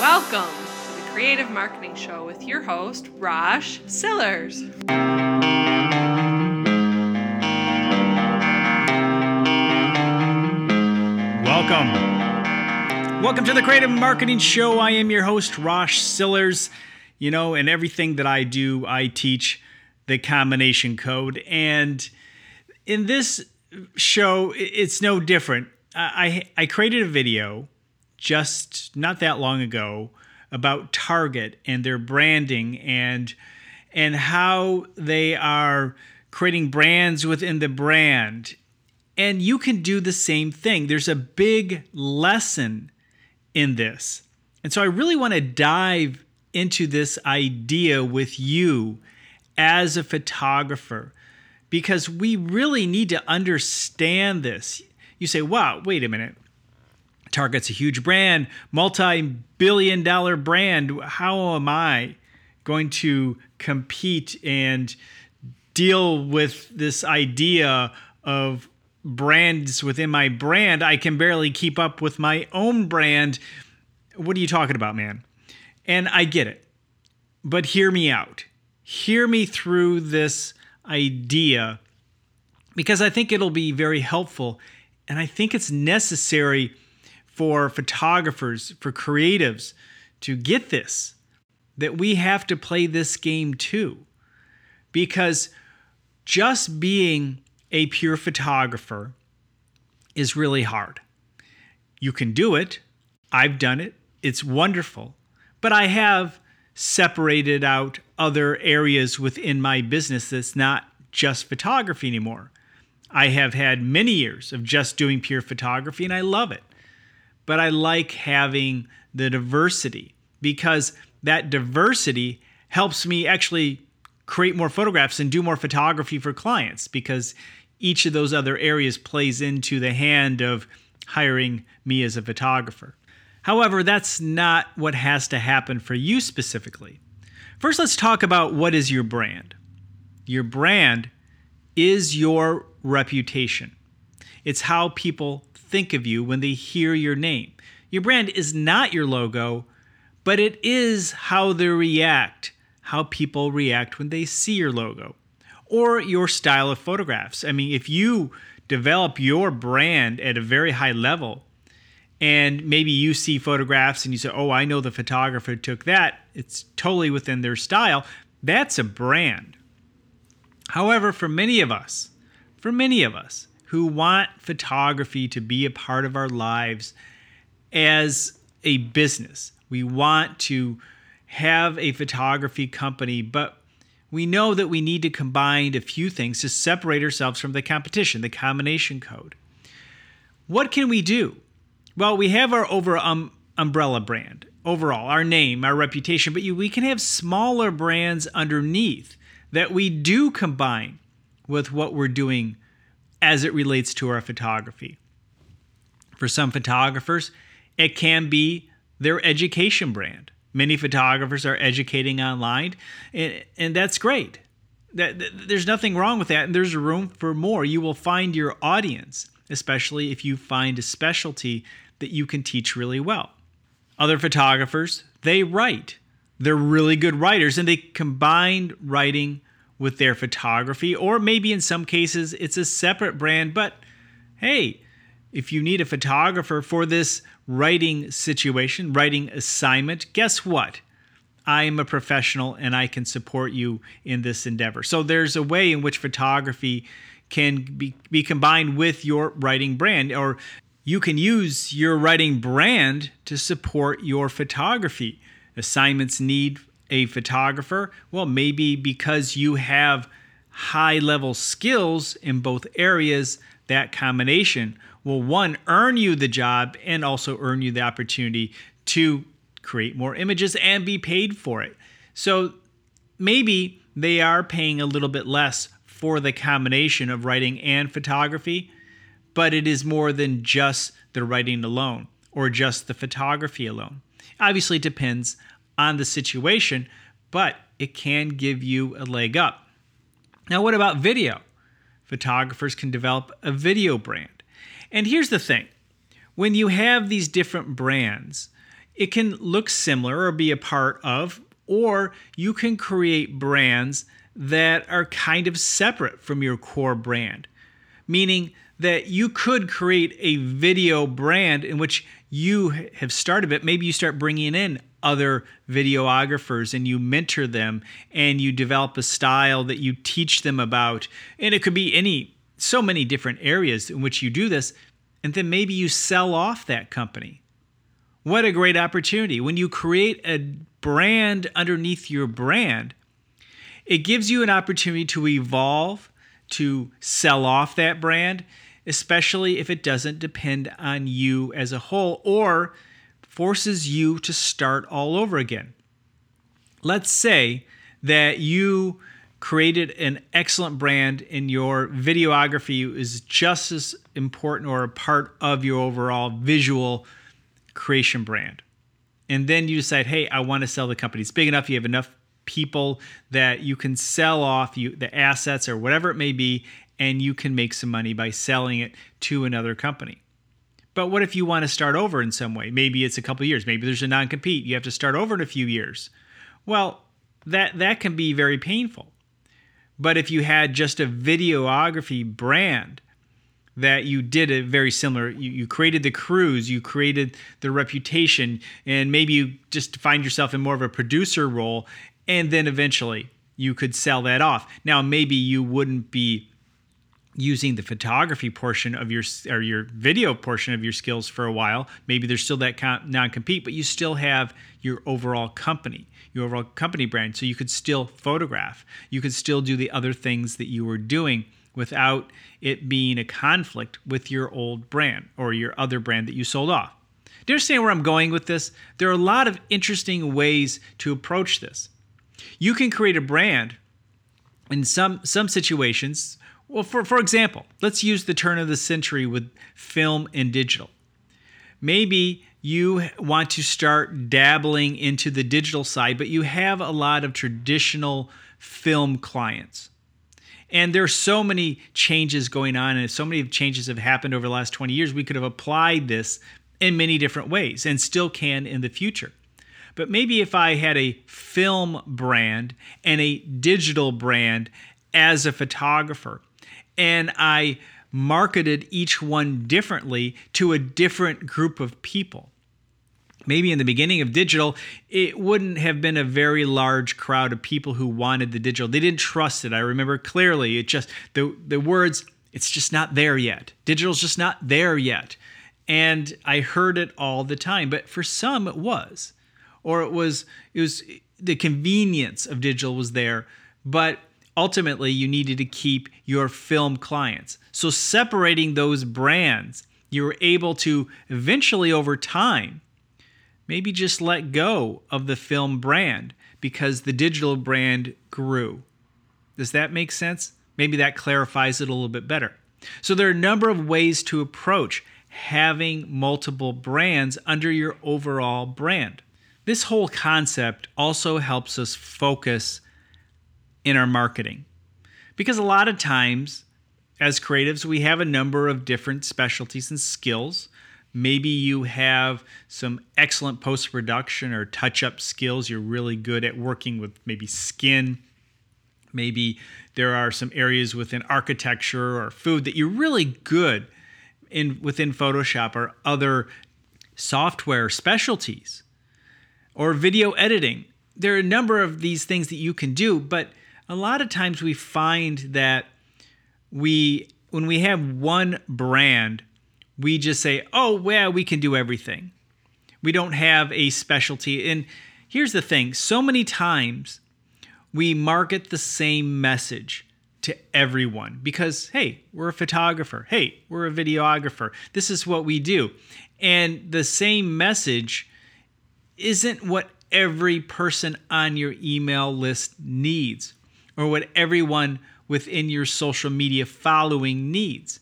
Welcome to the Creative Marketing Show with your host, Rosh Sillars. Welcome. Welcome to the Creative Marketing Show. I am your host, Rosh Sillars. You know, and everything that I do, I teach the combination code. And in this show, it's no different. I, I created a video just not that long ago about Target and their branding and and how they are creating brands within the brand. And you can do the same thing. There's a big lesson in this. And so I really want to dive into this idea with you as a photographer because we really need to understand this. You say, wow, wait a minute. Target's a huge brand, multi billion dollar brand. How am I going to compete and deal with this idea of brands within my brand? I can barely keep up with my own brand. What are you talking about, man? And I get it. But hear me out. Hear me through this idea because I think it'll be very helpful and I think it's necessary for photographers, for creatives to get this that we have to play this game too. Because just being a pure photographer is really hard. You can do it. I've done it. It's wonderful. But I have separated out other areas within my business that's not just photography anymore. I have had many years of just doing pure photography and I love it. But I like having the diversity because that diversity helps me actually create more photographs and do more photography for clients because each of those other areas plays into the hand of hiring me as a photographer. However, that's not what has to happen for you specifically. First, let's talk about what is your brand. Your brand is your reputation. It's how people think of you when they hear your name. Your brand is not your logo, but it is how they react, how people react when they see your logo or your style of photographs. I mean, if you develop your brand at a very high level, and maybe you see photographs and you say, Oh, I know the photographer took that, it's totally within their style. That's a brand. However, for many of us, for many of us who want photography to be a part of our lives as a business, we want to have a photography company, but we know that we need to combine a few things to separate ourselves from the competition, the combination code. What can we do? Well, we have our over um, umbrella brand overall, our name, our reputation, but you, we can have smaller brands underneath that we do combine with what we're doing as it relates to our photography. For some photographers, it can be their education brand. Many photographers are educating online, and, and that's great. That, there's nothing wrong with that, and there's room for more. You will find your audience, especially if you find a specialty that you can teach really well. Other photographers, they write. They're really good writers, and they combine writing with their photography, or maybe in some cases it's a separate brand. But hey, if you need a photographer for this writing situation, writing assignment, guess what? I am a professional and I can support you in this endeavor. So there's a way in which photography can be, be combined with your writing brand, or you can use your writing brand to support your photography. Assignments need a photographer? Well, maybe because you have high level skills in both areas, that combination will one earn you the job and also earn you the opportunity to create more images and be paid for it. So maybe they are paying a little bit less for the combination of writing and photography, but it is more than just the writing alone or just the photography alone. Obviously, it depends on the situation, but it can give you a leg up. Now, what about video? Photographers can develop a video brand. And here's the thing when you have these different brands, it can look similar or be a part of, or you can create brands that are kind of separate from your core brand, meaning that you could create a video brand in which you have started it. Maybe you start bringing in other videographers and you mentor them and you develop a style that you teach them about. And it could be any, so many different areas in which you do this. And then maybe you sell off that company. What a great opportunity. When you create a brand underneath your brand, it gives you an opportunity to evolve, to sell off that brand, especially if it doesn't depend on you as a whole or forces you to start all over again. Let's say that you created an excellent brand and your videography is just as important or a part of your overall visual creation brand. And then you decide, hey, I want to sell the company. It's big enough, you have enough people that you can sell off you the assets or whatever it may be, and you can make some money by selling it to another company. But what if you want to start over in some way? Maybe it's a couple years. Maybe there's a non-compete. You have to start over in a few years. Well, that that can be very painful. But if you had just a videography brand that you did a very similar, you, you created the crews, you created the reputation, and maybe you just find yourself in more of a producer role, and then eventually you could sell that off. Now, maybe you wouldn't be using the photography portion of your or your video portion of your skills for a while. Maybe there's still that non-compete, but you still have your overall company, your overall company brand. So you could still photograph. You could still do the other things that you were doing without it being a conflict with your old brand or your other brand that you sold off. Do you understand where I'm going with this? There are a lot of interesting ways to approach this. You can create a brand in some some situations well, for, for example, let's use the turn of the century with film and digital. Maybe you want to start dabbling into the digital side, but you have a lot of traditional film clients. And there are so many changes going on, and so many changes have happened over the last 20 years. We could have applied this in many different ways and still can in the future. But maybe if I had a film brand and a digital brand as a photographer, and I marketed each one differently to a different group of people. Maybe in the beginning of digital, it wouldn't have been a very large crowd of people who wanted the digital. They didn't trust it. I remember clearly. It just the the words, it's just not there yet. Digital's just not there yet. And I heard it all the time, but for some it was. Or it was it was the convenience of digital was there, but ultimately you needed to keep your film clients. So separating those brands, you were able to eventually over time maybe just let go of the film brand because the digital brand grew. Does that make sense? Maybe that clarifies it a little bit better. So there are a number of ways to approach having multiple brands under your overall brand. This whole concept also helps us focus in our marketing. Because a lot of times, as creatives, we have a number of different specialties and skills. Maybe you have some excellent post production or touch up skills. You're really good at working with maybe skin. Maybe there are some areas within architecture or food that you're really good in within Photoshop or other software specialties or video editing. There are a number of these things that you can do, but a lot of times we find that we when we have one brand, we just say, "Oh, well, we can do everything." We don't have a specialty. And here's the thing, so many times we market the same message to everyone because hey, we're a photographer. Hey, we're a videographer. This is what we do. And the same message isn't what every person on your email list needs or what everyone within your social media following needs.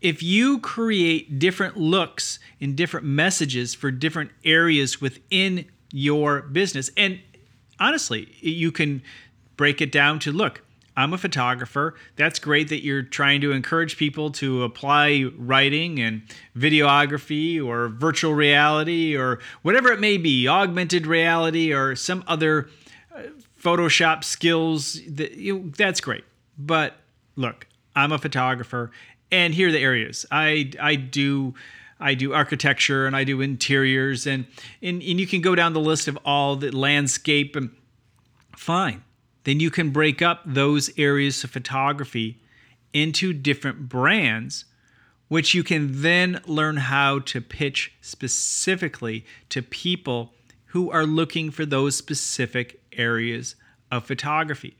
If you create different looks and different messages for different areas within your business, and honestly, you can break it down to look, I'm a photographer. That's great that you're trying to encourage people to apply writing and videography or virtual reality or whatever it may be, augmented reality or some other uh, Photoshop skills. That, you that's great. But look, I'm a photographer, and here are the areas I I do. I do architecture and I do interiors and, and and you can go down the list of all the landscape and fine then you can break up those areas of photography into different brands, which you can then learn how to pitch specifically to people who are looking for those specific areas of photography.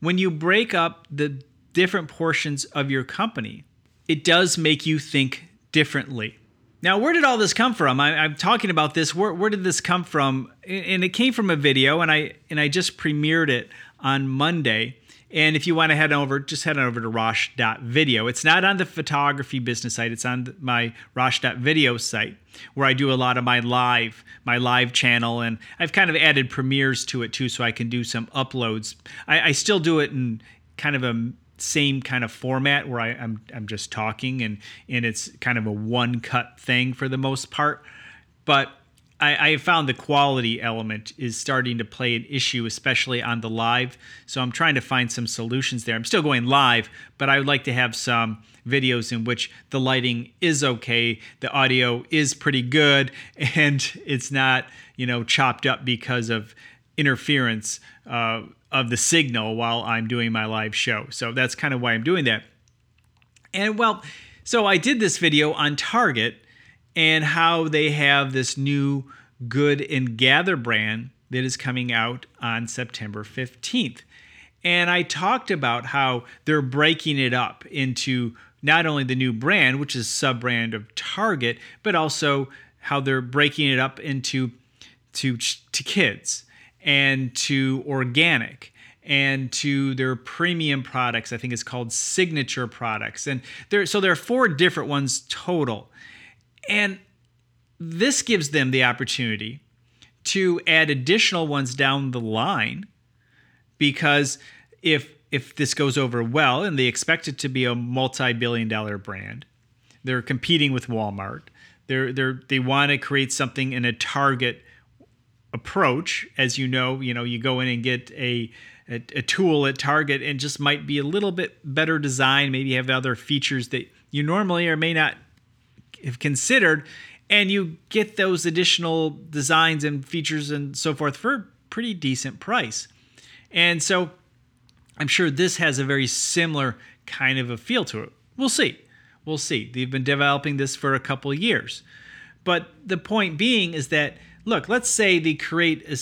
When you break up the different portions of your company, it does make you think differently. Now, where did all this come from? I, am talking about this. Where, where did this come from? And it came from a video, and I and I just premiered it on Monday. And if you want to head over, just head on over to Rosh.video. It's not on the photography business site. It's on my Rosh.video site where I do a lot of my live, my live channel, and I've kind of added premieres to it too, so I can do some uploads. I, I still do it in kind of a same kind of format where I, I'm, I'm just talking and and it's kind of a one cut thing for the most part. But I, I found the quality element is starting to play an issue, especially on the live. So I'm trying to find some solutions there. I'm still going live, but I would like to have some videos in which the lighting is okay, the audio is pretty good, and it's not, you know, chopped up because of interference uh, of the signal while I'm doing my live show. So that's kind of why I'm doing that. And well, so I did this video on Target and how they have this new Good and Gather brand that is coming out on September 15th. And I talked about how they're breaking it up into not only the new brand, which is sub brand of Target, but also how they're breaking it up into to, to kids and to organic and to their premium products. I think it's called signature products. And there so there are four different ones total. And this gives them the opportunity to add additional ones down the line because if if this goes over well and they expect it to be a multi-billion dollar brand, they're competing with Walmart. They're, they're, they want to create something in a target approach as you know you know you go in and get a, a, a tool at target and just might be a little bit better design maybe have other features that you normally or may not have considered and you get those additional designs and features and so forth for a pretty decent price. And so i'm sure this has a very similar kind of a feel to it. We'll see. We'll see. They've been developing this for a couple years. But the point being is that look, let's say they create a,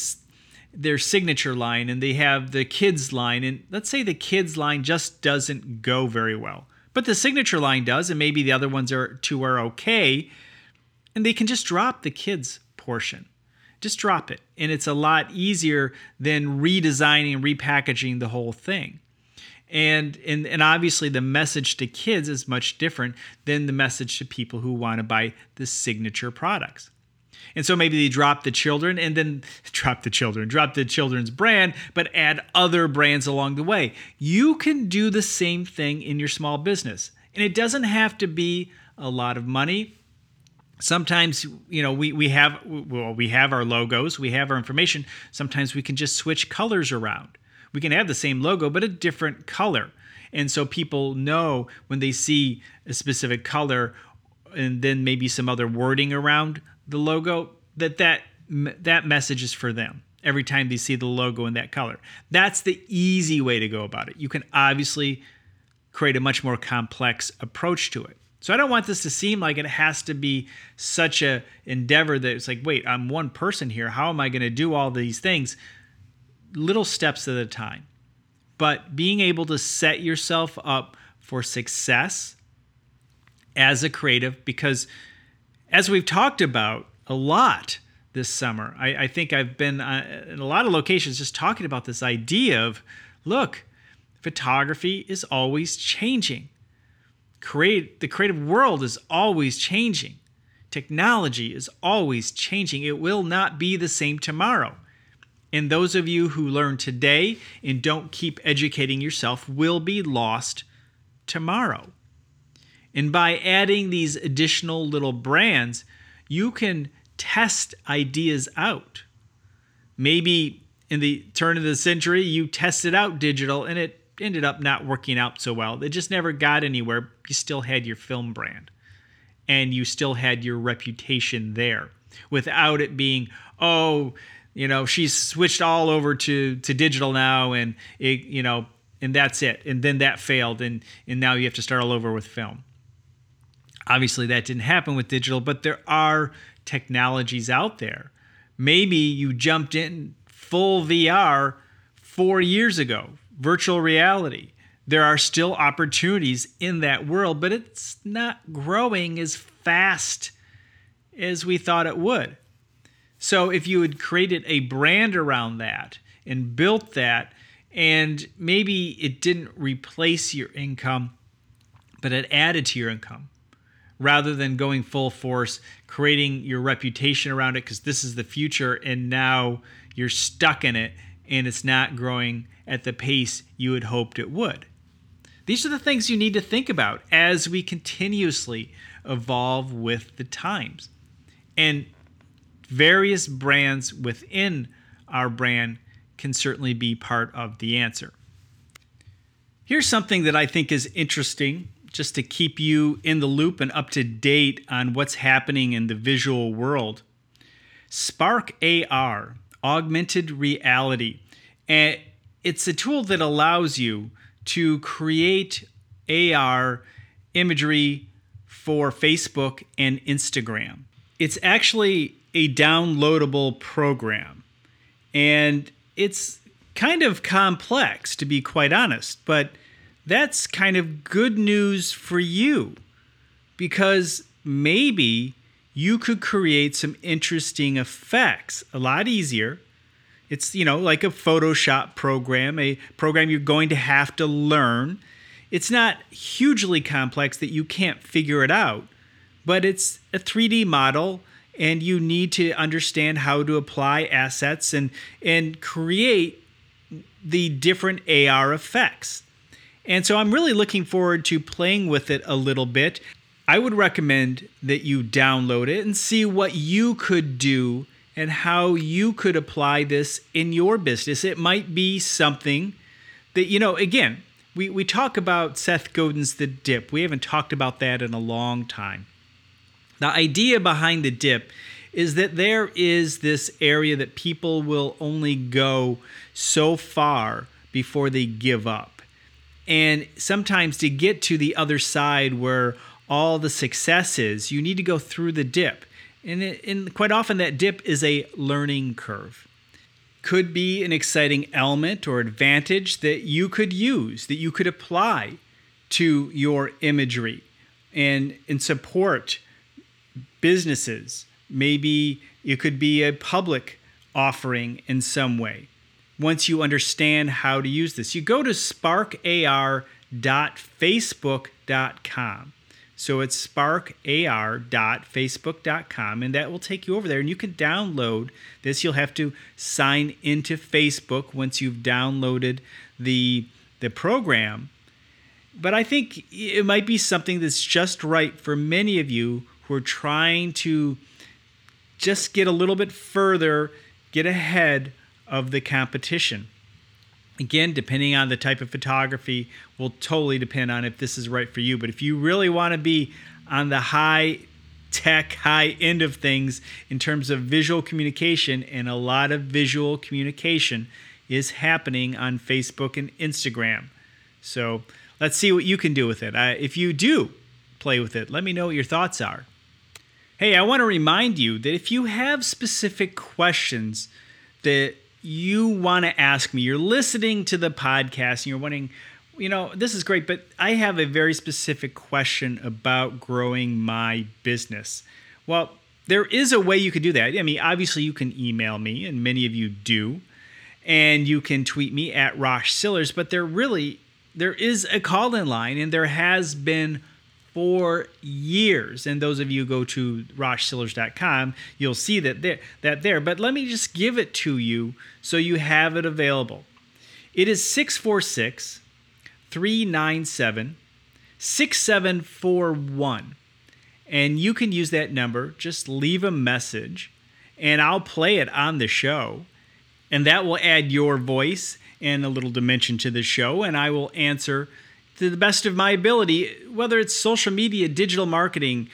their signature line and they have the kids line, and let's say the kids line just doesn't go very well, but the signature line does, and maybe the other ones are two are okay, and they can just drop the kids portion. Just drop it. And it's a lot easier than redesigning and repackaging the whole thing. And, and and obviously the message to kids is much different than the message to people who want to buy the signature products. And so maybe they drop the children and then drop the children, drop the children's brand, but add other brands along the way. You can do the same thing in your small business. And it doesn't have to be a lot of money. Sometimes, you know, we, we have well, we have our logos, we have our information. Sometimes we can just switch colors around. We can have the same logo, but a different color. And so people know when they see a specific color and then maybe some other wording around the logo that that that message is for them every time they see the logo in that color. That's the easy way to go about it. You can obviously create a much more complex approach to it. So I don't want this to seem like it has to be such a endeavor that it's like, wait, I'm one person here. How am I going to do all these things? Little steps at a time. But being able to set yourself up for success as a creative because as we've talked about a lot this summer, I, I think I've been uh, in a lot of locations just talking about this idea of look, photography is always changing. Create the creative world is always changing. Technology is always changing. It will not be the same tomorrow. And those of you who learn today and don't keep educating yourself will be lost tomorrow. And by adding these additional little brands, you can test ideas out. Maybe in the turn of the century, you tested out digital and it ended up not working out so well. It just never got anywhere. You still had your film brand and you still had your reputation there without it being, oh, you know, she's switched all over to, to digital now and it, you know, and that's it. And then that failed and, and now you have to start all over with film. Obviously, that didn't happen with digital, but there are technologies out there. Maybe you jumped in full VR four years ago, virtual reality. There are still opportunities in that world, but it's not growing as fast as we thought it would. So, if you had created a brand around that and built that, and maybe it didn't replace your income, but it added to your income rather than going full force, creating your reputation around it because this is the future, and now you're stuck in it and it's not growing at the pace you had hoped it would. These are the things you need to think about as we continuously evolve with the times. And various brands within our brand can certainly be part of the answer. Here's something that I think is interesting just to keep you in the loop and up to date on what's happening in the visual world. Spark AR augmented reality. And it's a tool that allows you to create AR imagery for Facebook and Instagram. It's actually a downloadable program. And it's kind of complex, to be quite honest, but that's kind of good news for you because maybe you could create some interesting effects a lot easier. It's, you know, like a Photoshop program, a program you're going to have to learn. It's not hugely complex that you can't figure it out, but it's a 3D model and you need to understand how to apply assets and and create the different AR effects. And so I'm really looking forward to playing with it a little bit. I would recommend that you download it and see what you could do and how you could apply this in your business. It might be something that, you know, again, we, we talk about Seth Godin's The Dip. We haven't talked about that in a long time. The idea behind the dip is that there is this area that people will only go so far before they give up. And sometimes to get to the other side where all the success is, you need to go through the dip. And, it, and quite often that dip is a learning curve. Could be an exciting element or advantage that you could use, that you could apply to your imagery and, and support businesses. Maybe it could be a public offering in some way once you understand how to use this. You go to sparkar.facebook.com. So it's sparkar.facebook.com, and that will take you over there. And you can download this. You'll have to sign into Facebook once you've downloaded the, the program. But I think it might be something that's just right for many of you who are trying to just get a little bit further, get ahead of the competition. Again, depending on the type of photography, will totally depend on if this is right for you. But if you really want to be on the high tech, high end of things in terms of visual communication, and a lot of visual communication is happening on Facebook and Instagram. So let's see what you can do with it. Uh, if you do play with it, let me know what your thoughts are. Hey, I want to remind you that if you have specific questions that you want to ask me, you're listening to the podcast and you're wondering, you know, this is great, but I have a very specific question about growing my business. Well, there is a way you could do that. I mean, obviously, you can email me, and many of you do, and you can tweet me at Rosh Sillars, but there really there is a call in line, and there has been for years. And those of you go to roshsillars.com, you'll see that there, that there. But let me just give it to you so you have it available. It is 646 397 6741. And you can use that number, just leave a message, and I'll play it on the show. And that will add your voice and a little dimension to the show, and I will answer to the best of my ability, whether it's social media, digital marketing.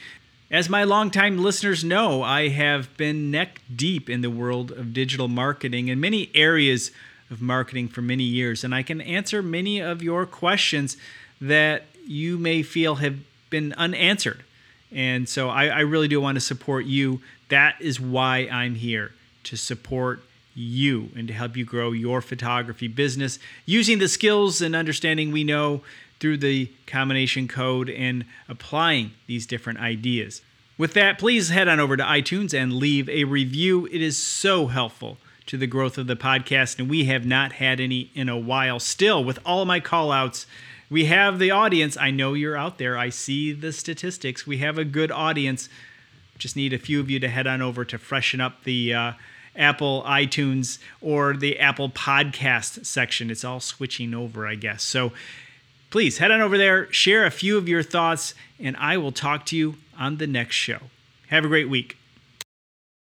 As my longtime listeners know, I have been neck deep in the world of digital marketing and many areas of marketing for many years, and I can answer many of your questions that you may feel have been unanswered. And so I, I really do want to support you. That is why I'm here to support you and to help you grow your photography business using the skills and understanding we know through the combination code and applying these different ideas. With that, please head on over to iTunes and leave a review. It is so helpful to the growth of the podcast, and we have not had any in a while. Still, with all my call outs, we have the audience. I know you're out there. I see the statistics. We have a good audience. Just need a few of you to head on over to freshen up the uh, Apple iTunes or the Apple podcast section. It's all switching over, I guess. So please head on over there, share a few of your thoughts, and I will talk to you on the next show. Have a great week.